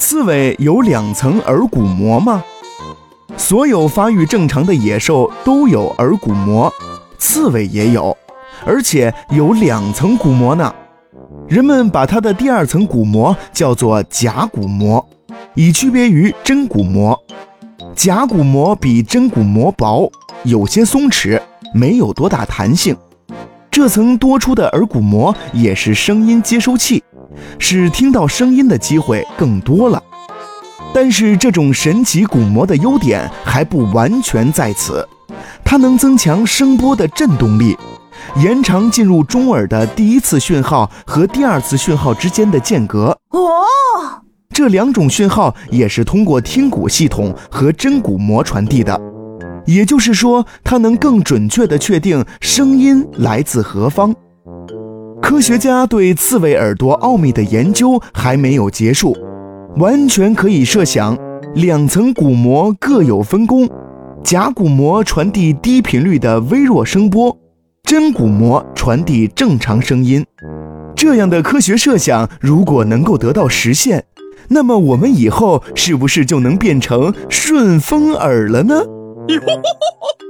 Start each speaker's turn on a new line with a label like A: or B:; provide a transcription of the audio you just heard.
A: 刺猬有两层耳骨膜吗？所有发育正常的野兽都有耳骨膜，刺猬也有，而且有两层骨膜呢。人们把它的第二层骨膜叫做假骨膜，以区别于真骨膜。假骨膜比真骨膜薄，有些松弛，没有多大弹性。这层多出的耳骨膜也是声音接收器，使听到声音的机会更多了。但是这种神奇骨膜的优点还不完全在此，它能增强声波的振动力，延长进入中耳的第一次讯号和第二次讯号之间的间隔。
B: 哦，
A: 这两种讯号也是通过听骨系统和真骨膜传递的，也就是说，它能更准确地确定声音来自何方。科学家对刺猬耳朵奥秘的研究还没有结束。完全可以设想，两层骨膜各有分工，甲骨膜传递低频率的微弱声波，真骨膜传递正常声音。这样的科学设想如果能够得到实现，那么我们以后是不是就能变成顺风耳了呢？